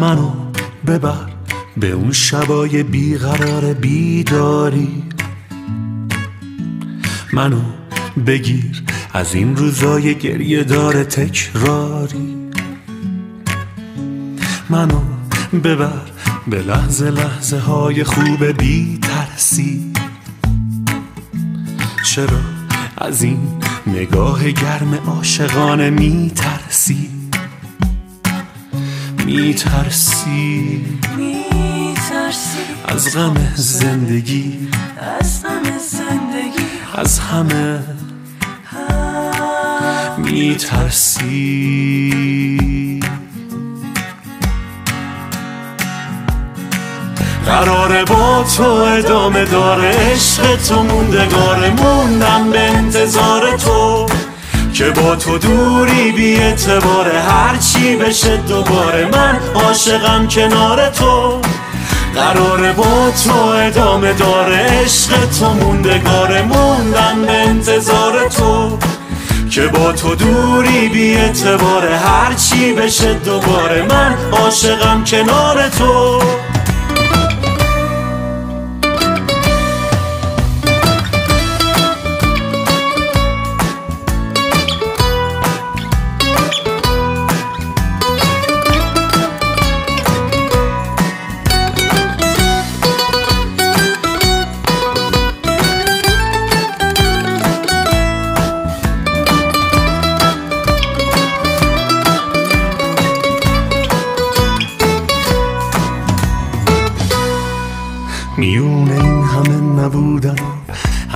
منو ببر به اون شبای بیقرار بیداری. منو بگیر از این روزای گریه داره تکراری. منو ببر به لحظه لحظه های خوب بی ترسی چرا از این نگاه گرم عاشقانه می ترسی می ترسی از غم زندگی؟ از همه زندگی. از همه؟ می ترسی قراره با تو ادامه داره عشق تو موندگاره موندم به انتظار تو. که با تو دوری بی اعتباره هرچی بشه دوباره من عاشقم کنار تو. قراره با تو ادامه داره عشق تو موندگاره موندم به انتظار تو. که با تو دوری بی اعتباره هرچی بشه دوباره من عاشقم کنار تو.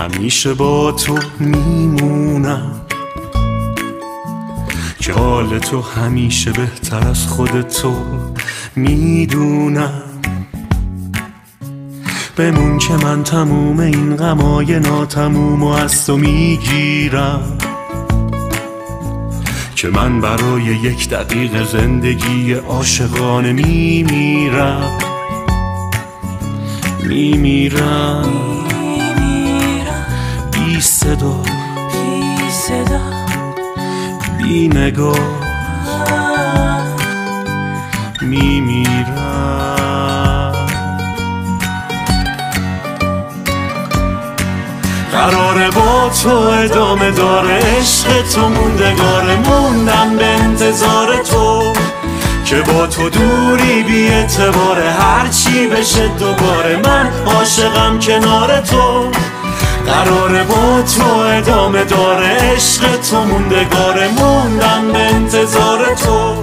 همیشه با تو میمونم. که حال تو همیشه بهتر از خود تو می‌دونم. بمون که من تموم این غمای ناتموم و از تو می‌گیرم. که من برای یک دقیقه زندگی عاشقانه میمیرم. میمیرم. صدا. بی صدا بی نگاه میمیرم قراره با تو ادامه داره عشق تو موندگاره موندم به انتظار تو. که با تو دوری بی اعتباره هرچی بشه دوباره من عاشقم کنار تو. قراره با تو ادامه داره عشق تو موندگاره موندم به انتظار تو.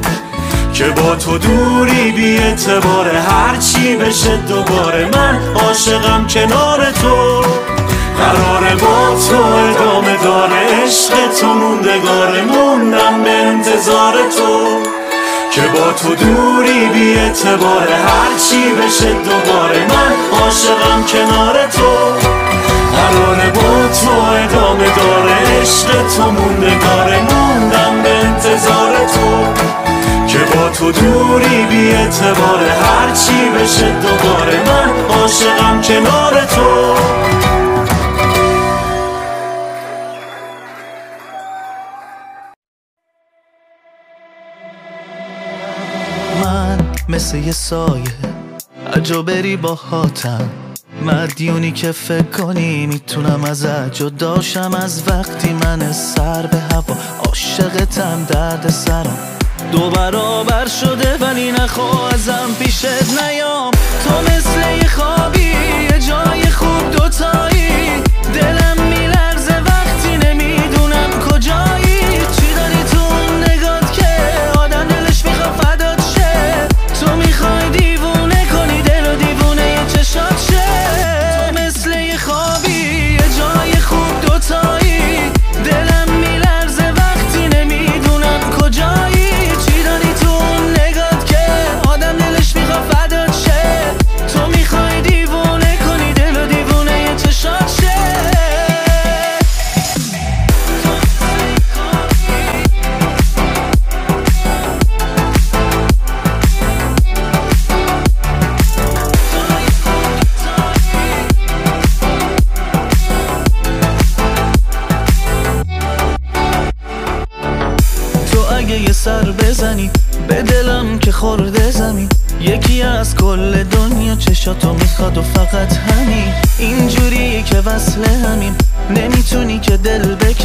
که با تو دوری بی اعتباره هرچی بشه دوباره من عاشقم کنار تو. قراره با تو ادامه داره عشق تو موندگاره موندم به انتظار تو. که با تو دوری بی اعتباره هرچی بشه دوباره من عاشقم کنار تو. قراره با تو ادامه داره عشق تو موندگاره موندم به انتظار تو. که با تو دوری بی اعتباره هرچی بشه دوباره من عاشقم کنار تو. من مثل یه سایه هر بری با هاتم مدیونی که فکر کنی می‌تونم ازت جداشم از وقتی من سر به هوا عاشقتم درد سرم. دو برابر شده ولی نخوا ازم پیشت نیام. تو مثل یه خوابی یه جای خوب دوتایی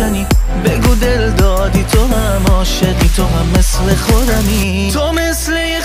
بکنی بگو دل دادی تو هم عاشقی تو هم مثل خودمی. تو مثل یه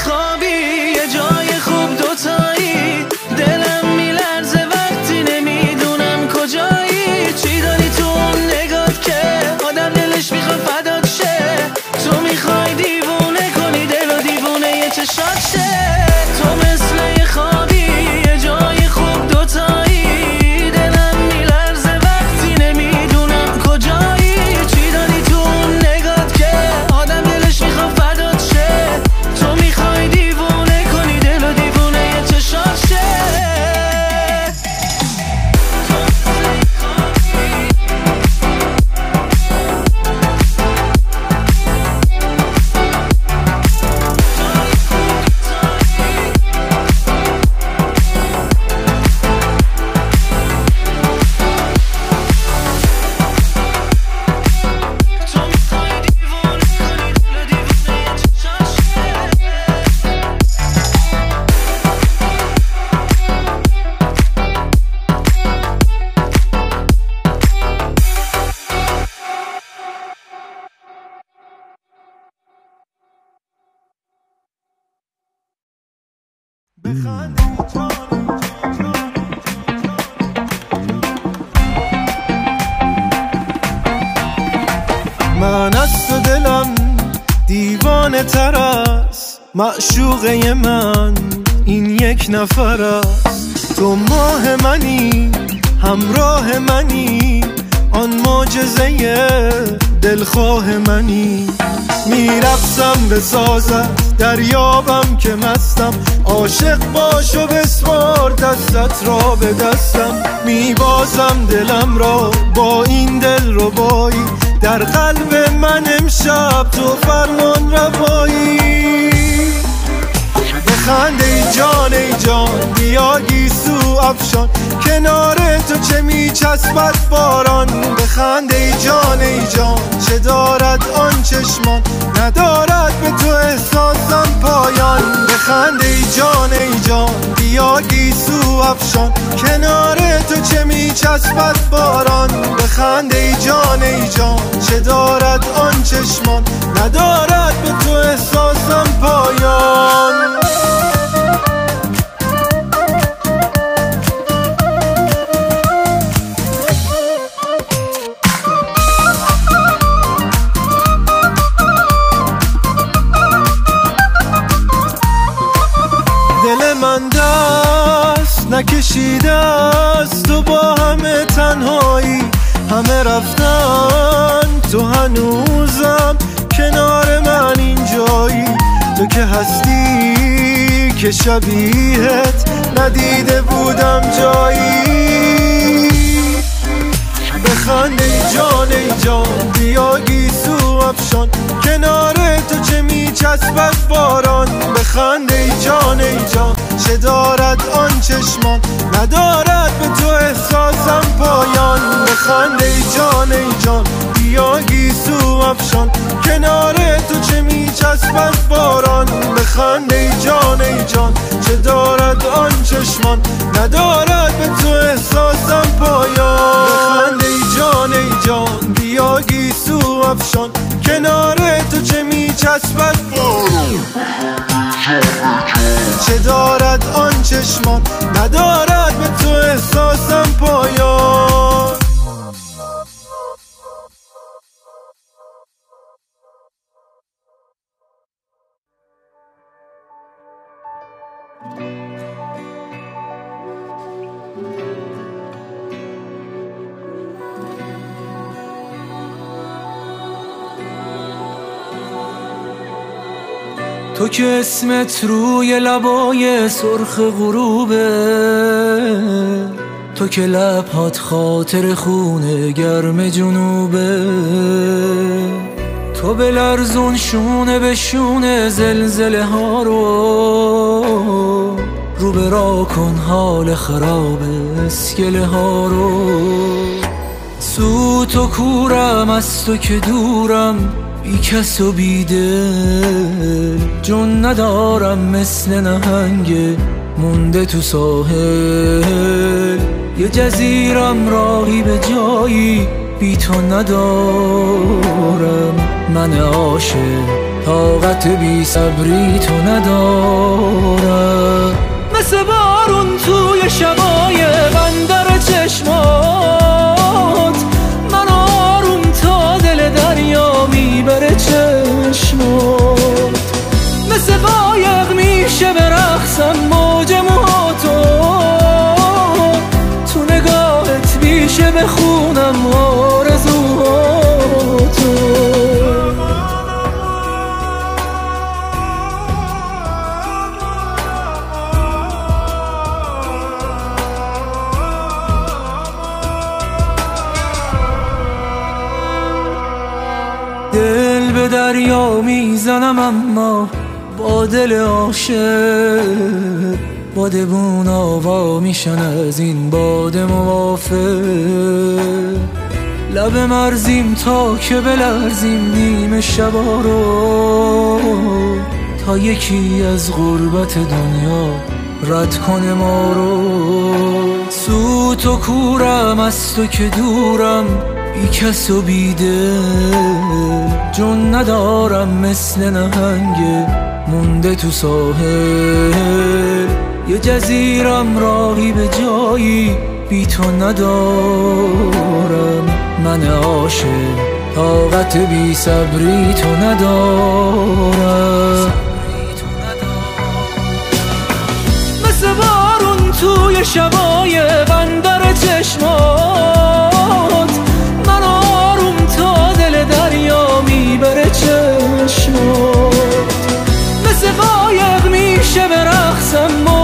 من از تو دلم دیوانه تر است. معشوقه من این یک نفر است. تو ماه منی همراه منی. آن معجزه دلخواه منی. میرقصم به سازت دریابم که مستم. عاشق باش و بسپار دستت را به دستم. میبازم دلم را با این دل ربایی. در قلب من امشب تو فرمان روایی. بخند ای جان ای جان بیا گیسو افشان. کنار تو چه میچسبد باران؟ بخند ای جان ای جان چه دارد آن چشمان؟ ندارد به تو احساسم پایان. بخند ای جان ای جان بیا گیسو افشان. کنار تو چه میچسبد باران؟ بخند ای جان ای جان چه دارد آن چشمان؟ ندارد به تو احساسم پایان. دل من دست نکشیده است تو با همه تنهایی. همه رفتن تو هنوزم تو که هستی که شبیهت ندیده بودم جایی. بخند ای جان ای جان بیا گیسو افشان. کنار تو چه میچسبد باران؟ بخند ای جان ای جان چه دارد آن چشمان؟ ندارد به تو احساسم پایان. بخند ای جان ای جان بیا گیسو افشان. کنار تو چه میچسبد باران؟ بخند ای جان ای جان. چه دارد آن چشمان؟ ندارد به تو احساسم پایان. بخند ای جان ای جان. بیا گیسو افشان. کنار تو چه میچسبد چه دارد آن چشمان؟ ندارد به تو احساسم پایان. تو که اسمت روی لبای سرخ غروبه تو که لبهات خاطر خونه گرم جنوبه. تو به لرزون شونه به شونه زلزله ها رو رو به کن حال خراب اسکله ها رو. سوت و کورم از تو که دورم بی کس و بیدل جون ندارم مثل نهنگ مونده تو ساحل. یه جزیرم راهی به جایی بی تو ندارم. من عاشق طاقت بی صبری تو ندارم. مثل بارون توی شبای بندر چشمات. من آروم تا دل دریا می‌بره چشمات. مثل قایق میشه برخصم موج موهاتو تو. نگاهت میشه بخونم آرزوهاتو می‌زنم اما با دل عاشق بادبون آوا میشن از این باد موافق. لب مرزیم تا که بلرزیم نیمه شبا رو تا یکی از غربت دنیا رد کنه ما رو. سوت و کورم از تو که دورم بی کس و بیدل جون ندارم مثل نهنگ مونده تو ساحل یه جزیرم راهی به جایی بی تو ندارم. من عاشق طاقت بی صبری تو ندارم. مثل بارون توی شبای بندر چشمات من آروم تا دل دریا می‌بره چشمات مثل قایق میشه برخصم موج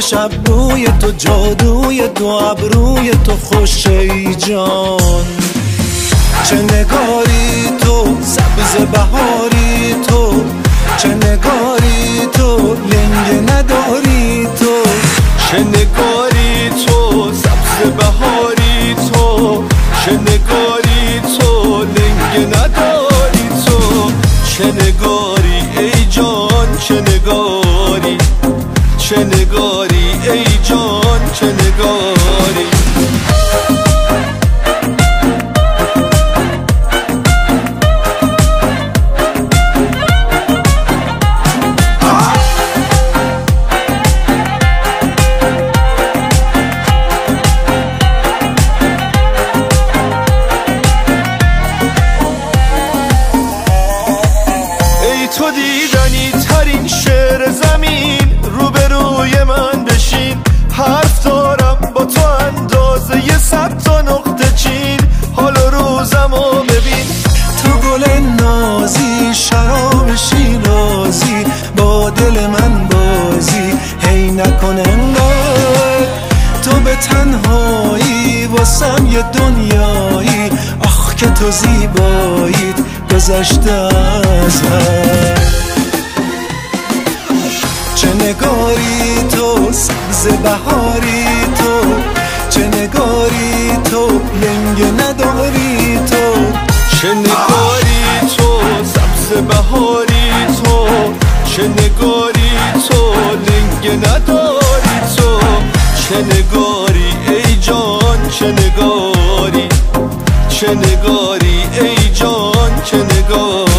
شب روی تو جادوی دو ابروی تو خوش ای جان. چه نگاری تو سبز بهاری تو. چه نگاری تو لنگ نداری تو. چه نگاری تو سبز بهاری تو. چه نگاری تو لنگ نداری تو. چه نگاری ای جان چه نگاری چه نگاری. گذشته از حد چه نگاری تو سبز بهاری تو چه نگاری تو لنگ نداری تو. چه نگاری تو سبز بهاری تو چه نگاری تو لنگ نداری تو. چه نگاری ای جان چه نگاری چه نگاری ای جان چه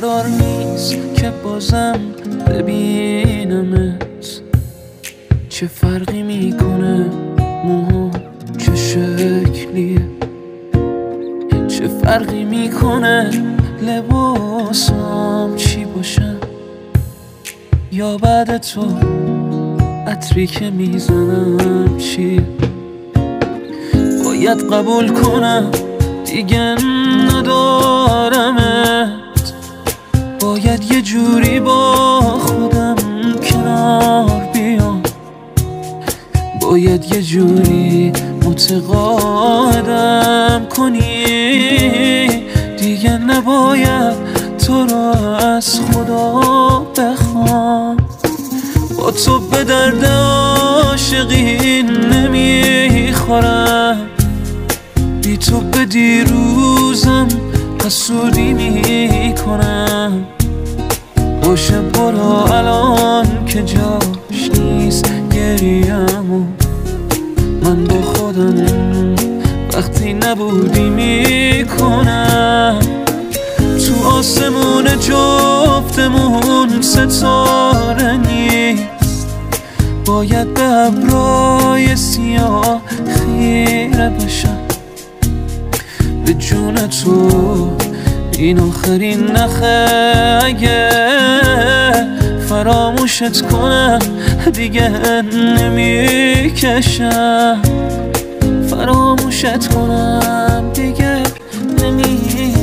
قرار نیست که بازم ببینمت چه فرقی می‌کنه موها چه شکلیه؟ چه فرقی می‌کنه لباسم چی باشه؟ یا بعد تو عطری که می‌زنم چی؟ باید قبول کنم دیگه ندارمت باید یه جوری با خودم کنار بیام. باید یه جوری متقاعدم کنی. دیگه نباید تو رو از خدا بخوام. با تو به درد عاشقی نمی‌خورم. بی تو به دیروزم حسودی می‌کنم. باشه برو الان که جاش نیست گریمو من با خودم وقتی نبودی می‌کنم. تو آسمون جفتمون ستاره نیست. باید به ابرای سیاه خیره بشم. به جون تو این آخرین نخه اگه فراموشت کنم دیگه نمی‌کشم. فراموشت کنم دیگه نمی‌کشم.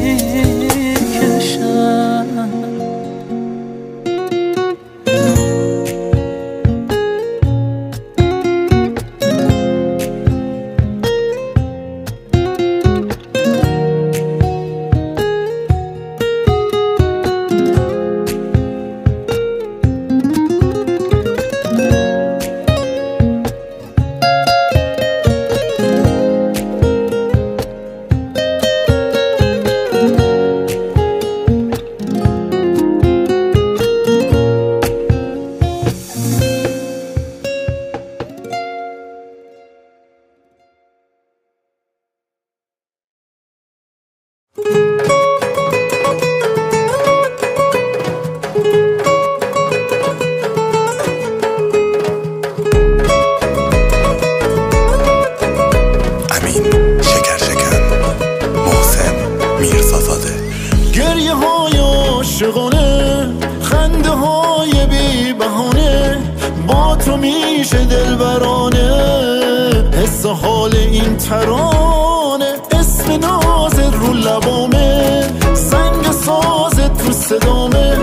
رو لبامه سنگ ساز تو صدامه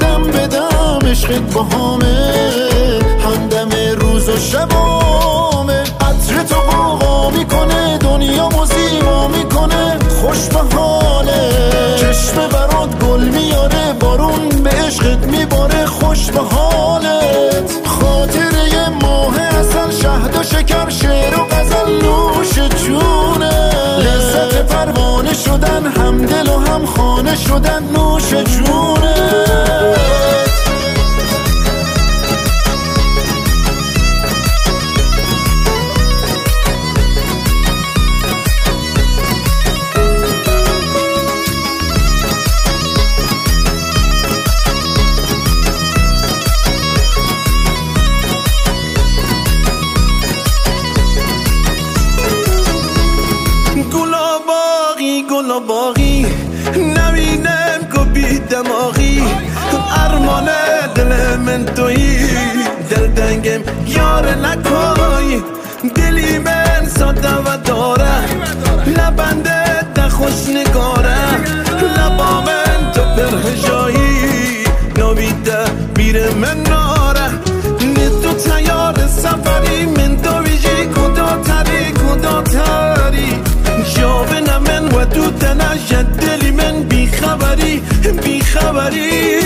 دم به دم عشقت باهامه همدم روز و شبامه عطر تو قوقا می‌کنه دنیا زیبا می‌کنه خوش به حاله. چشم برات گل میاره بارون به عشقت میباره خوش به حالت هم خانه شدن نوش جونه. somebody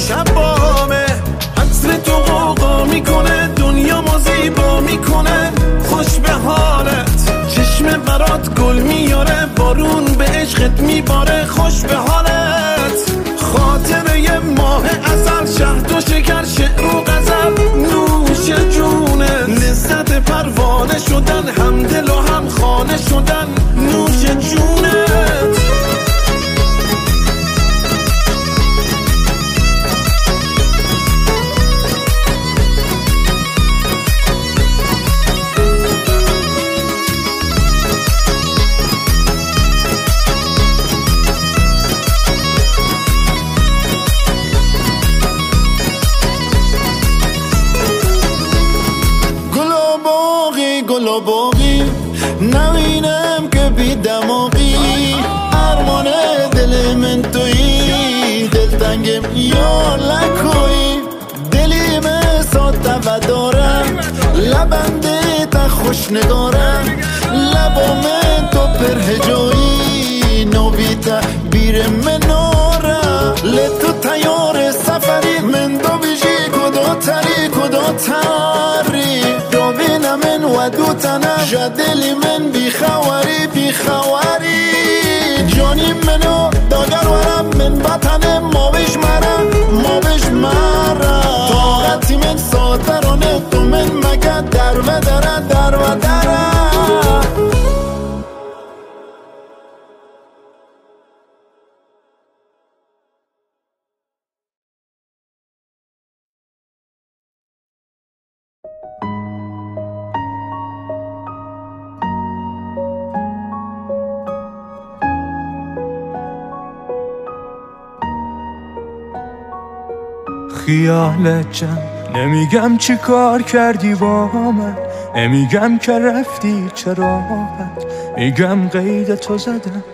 روز و شبامه. عطر تو قوقا می‌کنه دنیا ما زیبا می‌کنه. خوش به حالت چشم برات گل میاره. بارون به عشقت میباره خوش به حالت. خاطره ماه ازل شهد و شکر شعر و غزل. نوش جونه لذت پروانه شدن هم دل و هم خانه شدن. نوش جونت دلتنگم یا لکوی دلی من ساده و دارم. لبنده تا خوش نگارم. لبا من تو پر هجایی. نوی بیر مناره. لتو تیار سفری. من دو بیجی کدو تری کدو تری دوین من و دو تنه جدلی من بیخواری بیخواری جانی منو داگر ورم من وطن ما بش مرم ما بش مرم. طاقتی من ساترانه تو من مگه در و دره در و دره خیال جمع نمیگم چی کار کردی با من. نمیگم که رفتی چه راحت میگم قید تو زدم.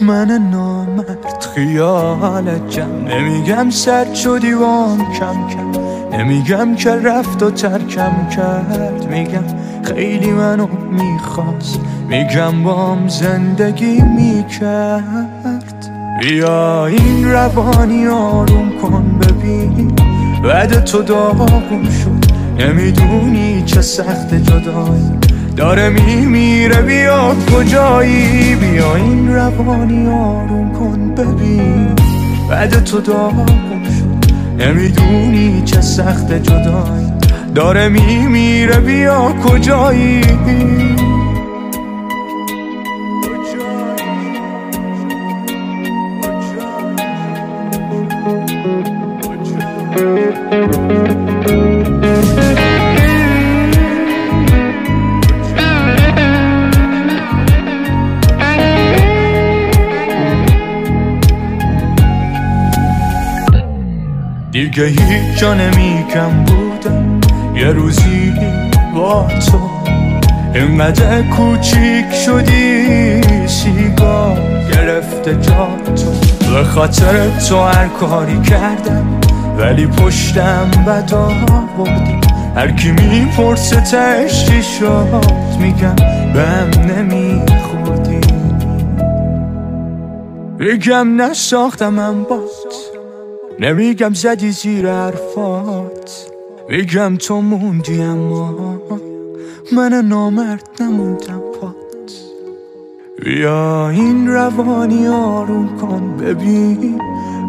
من نامرد. خیال جمع نمیگم سرد شدی وام کم کم. نمیگم که رفت و ترکم کرد. میگم خیلی منو می‌خواست. میگم بام زندگی می‌کرد. بیا این روانی آروم کن ببین. بعد تو داغم شد. نمی‌دونی چه سخت جدایی. داره میمیره بیا کجایی؟ بیا این روانی آروم کن ببین. بعد تو داغم شد. نمی‌دونی چه سخت جدایی. داره میمیره بیا کجایی؟ دیگه هیچ جا نمیکم بودم. یه روزی با تو. اینقدر کوچیک شدی سیگار گرفته جا تو. به خاطر تو هر کاری کردم ولی پشتم بدا بردی هر کی می‌پرسه تشتی شد میگم بهم نمیخوردی. میگم نساختمم بات نمیگم زدی زیر حرفات میگم تو موندی اما من نامرد نموندم پات بیا این روانی آروم کن ببین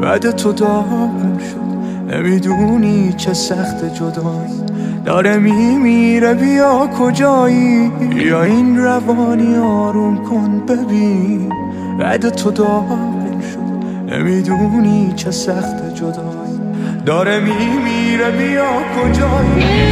بعد تو داغم شد نمی‌دونی چه سخت جدایی داره میمیره بیا کجایی بیا این روانی آروم کن ببین بعد تو داغم شد نمی‌دونی چه سخت جدایی. داره میمیره بیا کجایی؟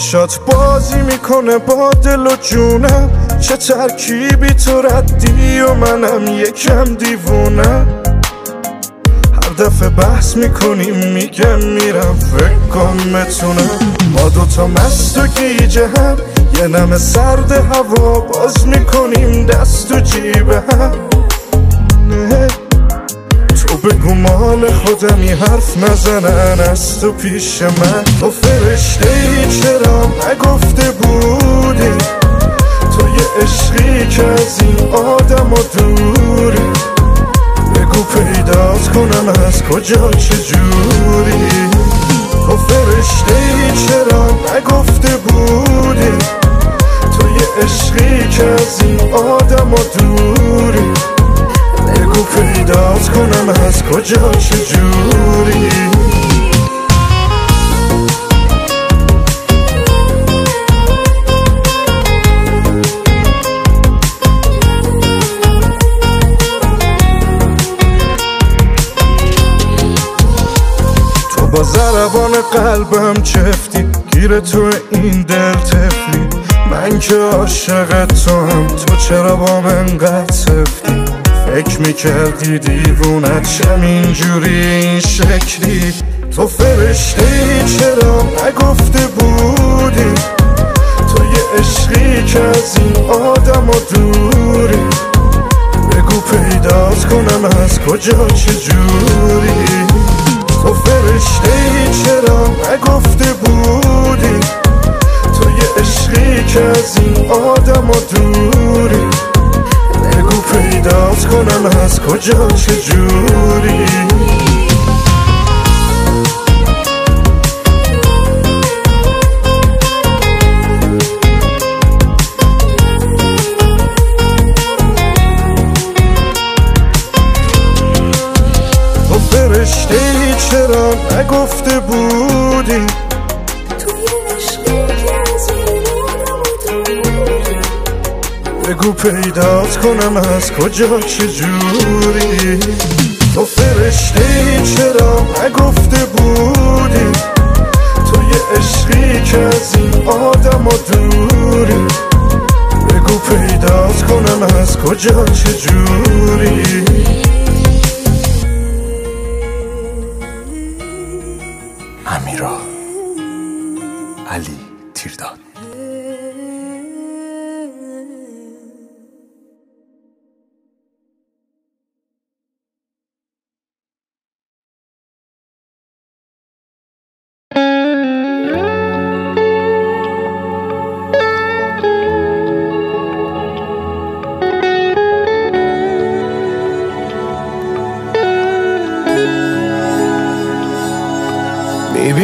چشات بازی می‌کنه با دل و جونم چه ترکیبی تو ردی و منم یکم دیوونه. هر دفعه بحث می‌کنیم میگم میرم فکر کن بتونم. ما دوتا مست و گیجه هم یه نم سرد هوا باز می‌کنیم دست و جیب هم. تو بگو مال خودمی حرف نزنن از تو پیش من. تو فرشته ای چرا نگفته بودی؟ تو یه عشقی که از این آدم و دوری. بگو پیدات کنم از کجا چجوری تو فرشته ای چرا نگفته بودی؟ تو یه عشقی که از این آدم و دوری. بگو پیدات کنم از کجا چجوری تو با ضربان قلبم چفتی گیر تو این دل تفلی من که عاشق تو هم تو چرا با من انقدر سفتی؟ فکر می‌کردی دیوونت شم اینجوری این شکلی؟ تو فرشته ای چرا نگفته بودی؟ تو یه عشقی که از این آدم و دوری؟ بگو پیدات کنم از کجا چجوری تو فرشته ای چرا نگفته بودی؟ تو یه عشقی که از این آدم و دوری؟ بگو پیدات کنم از کجا چجوری تو فرشته ای چرا نگفته بودی بگو پیدات کنم از کجا چجوری تو فرشته چرا نگفته بودی؟ تو یه عشقی که از این آدم و دوری. بگو پیدات کنم از کجا چجوری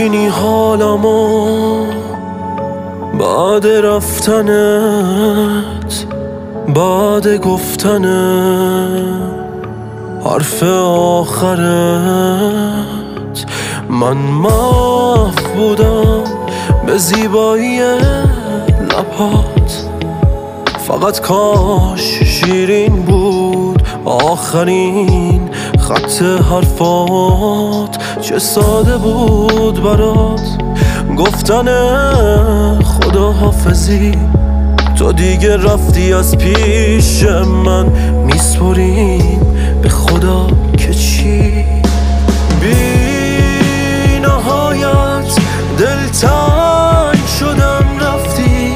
می‌بینی حالمو بعد رفتنت بعد گفتنت حرف آخرت. من مف بودم به زیبایی لبات فقط کاش شیرین بود آخرین خط حرفات چه ساده بود برات. گفتن خدا حافظی تو دیگه رفتی از پیش من. میسپریم به خدا که چی؟ بی نهایت دلتنگ شدم رفتی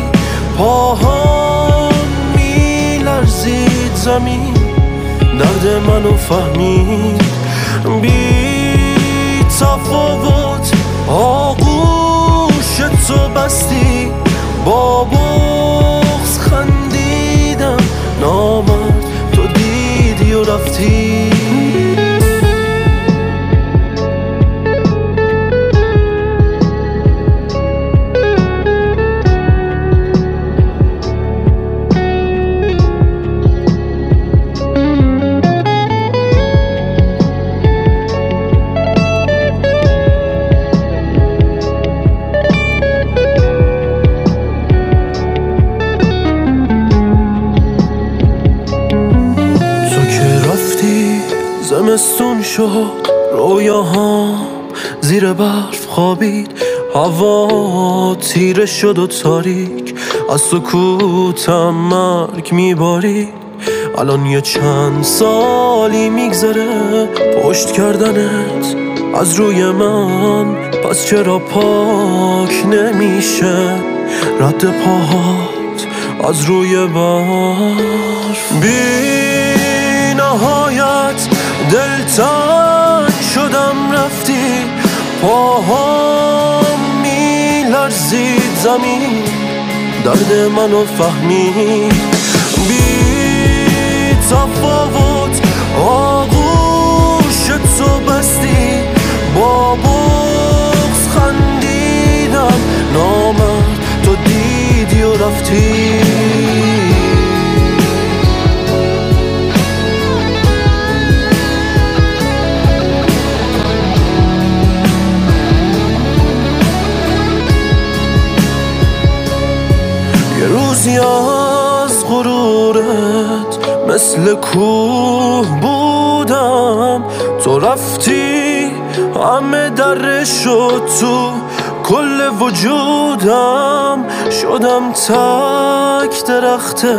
پاهام میلرزید زمین. منو فهمید. بی تفاوت آغوش تو بستی. با برف خوابید. هوا تیره شد و تاریک. از سکوتم مرگ میبارید. الان یه چند سالی میگذره. پشت کردنت از روی من. پس چرا پاک نمیشه؟ رد پاهات از روی برف. بی نهایت رفتی پاهام میلرزید زمین درد منو فهمید بی تفاوت آغوش تو بستی. با بغز خندیدم نامرد تو دیدی و رفتی. از غرورت مثل کوه بودم. تو رفتی همه در شد تو کل وجودم. شدم تک درخته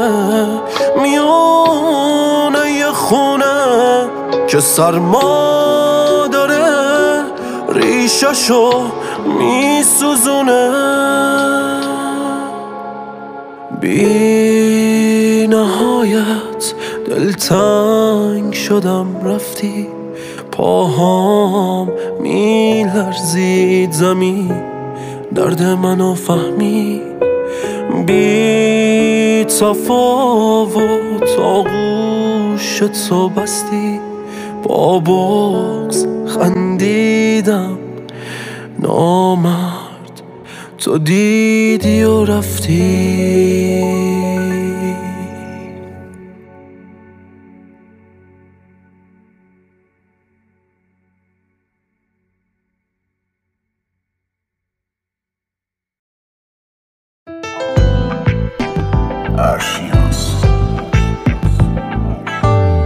میونه یه خونه که سرما داره. ریششو میسوزونه. بی نهایت دلتنگ شدم رفتی پاهام میلرزید زمین درد منو فهمید بی تفاوت آغوش تو بستی با بغز خندیدم نامرد تو دیدی و رفتی.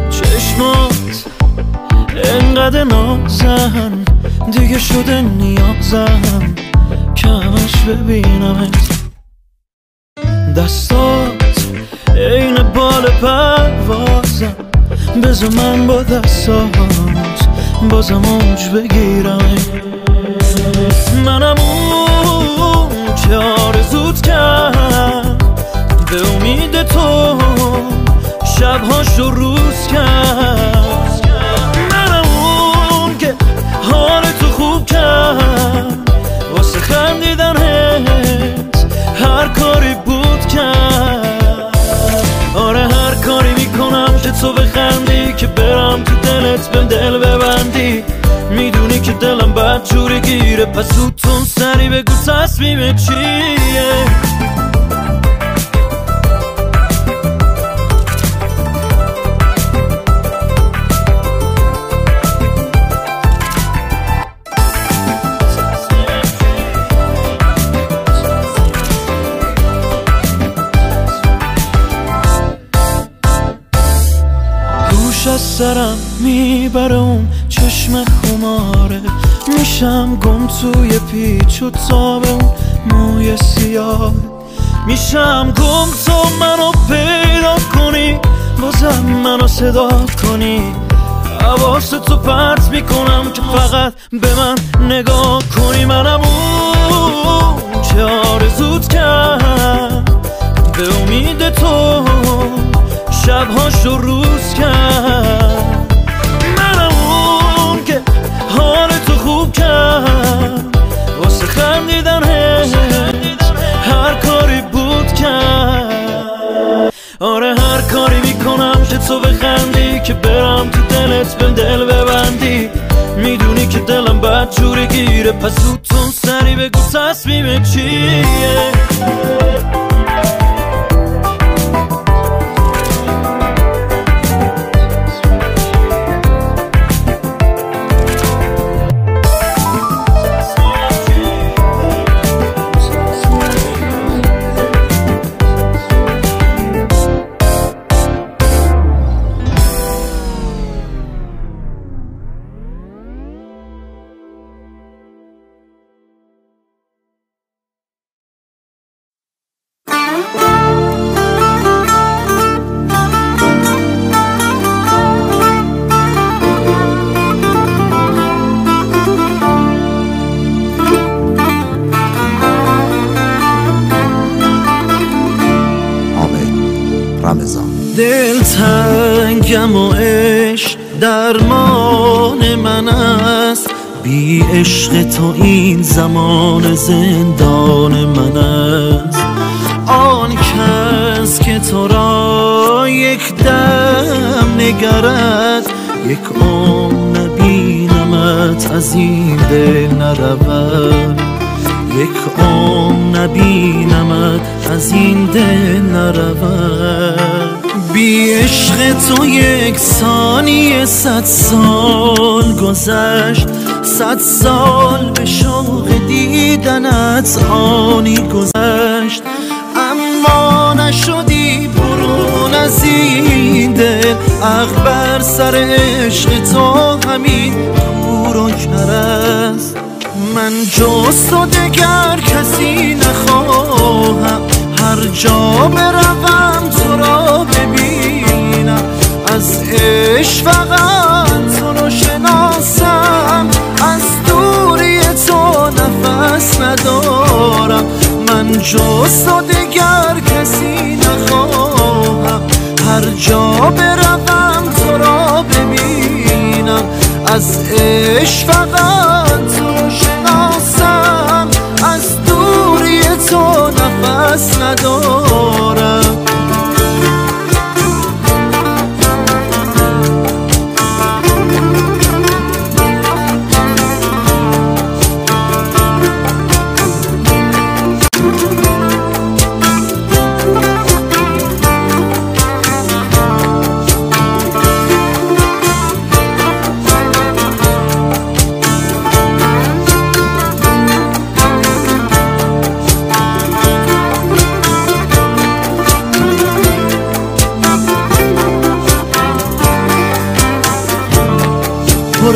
چشمات انقدر دیگه شده نیازم که همش ببینمت دستات عین بال پروازم. بذار من با دستات بازم اوج بگیرم منم اون که آرزوت کرد به امید تو شبهاشو روز کرد تو تو دلت بهم دل ببندی می‌دونی که دلم بد جوری گیره پس زودتون سری بگو تصمیم چیه سرم می‌بره اون چشم خماره. میشم گم توی پیچ و تاب اون موی سیاه. میشم گم تا منو پیدا کنی بازم منو صدا کنی. حواست تو پرت می‌کنم که فقط به من نگاه کنی. منم اون که آرزوت کرد به امید تو. شبهاشو روز کرد. منم اون که حال تو خوب کرد. واسه خندیدن هر کاری بود کرد. آره هر کاری می‌کنم که تو بخندی که برم تو دلت به دل ببندی. می‌دونی که دلم بد جوری گیره. پس زودتون سری بگو تصمیم چیه؟ زمان زندان من است. آن کس که تو را یک دم نگرد یک عمر نبینمت از این دل نرود. یک عمر نبینمت از این دل نرود. بی عشق تو یک ثانیه صد سال گذشت. صد سال به شوق دیدنت آنی گذشت. اما نشدی برون از این دل. عقل بر سر عشق تو همین کور و کرست من جز تو دگر کسی نخواهم. هر جا بروم تو را ببینم. از عشق فقط جز تو دگر کسی نخواهم. هر جا بروم تو را ببینم. از عشق فقط تو شناسم. از دوری تو نفس ندارم.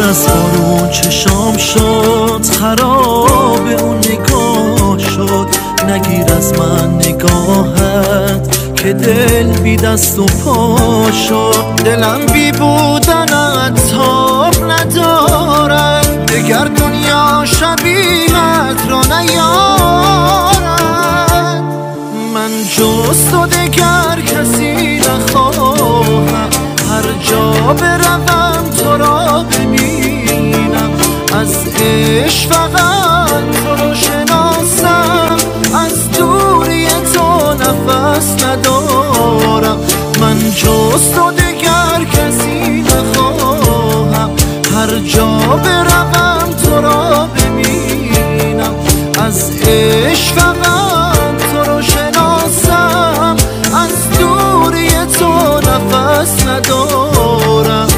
از بارون چشام شد خراب اون نگاه شد. نگیر از من نگاهت که دل بی دست و پا شد. دلم بی بودنت تاب ندارد دگر دنیا شبیهت را نیارد من جز تو دگر کسی نخواهم. هر جا بروم تو را ببینم از عشق فقط تو رو شناسم. از دوری تو نفس ندارم. من جز تو دیگر کسی نخواهم. هر جا بروم تو را ببینم. از عشق فقط تو رو شناسم. از دوری تو نفس ندارم.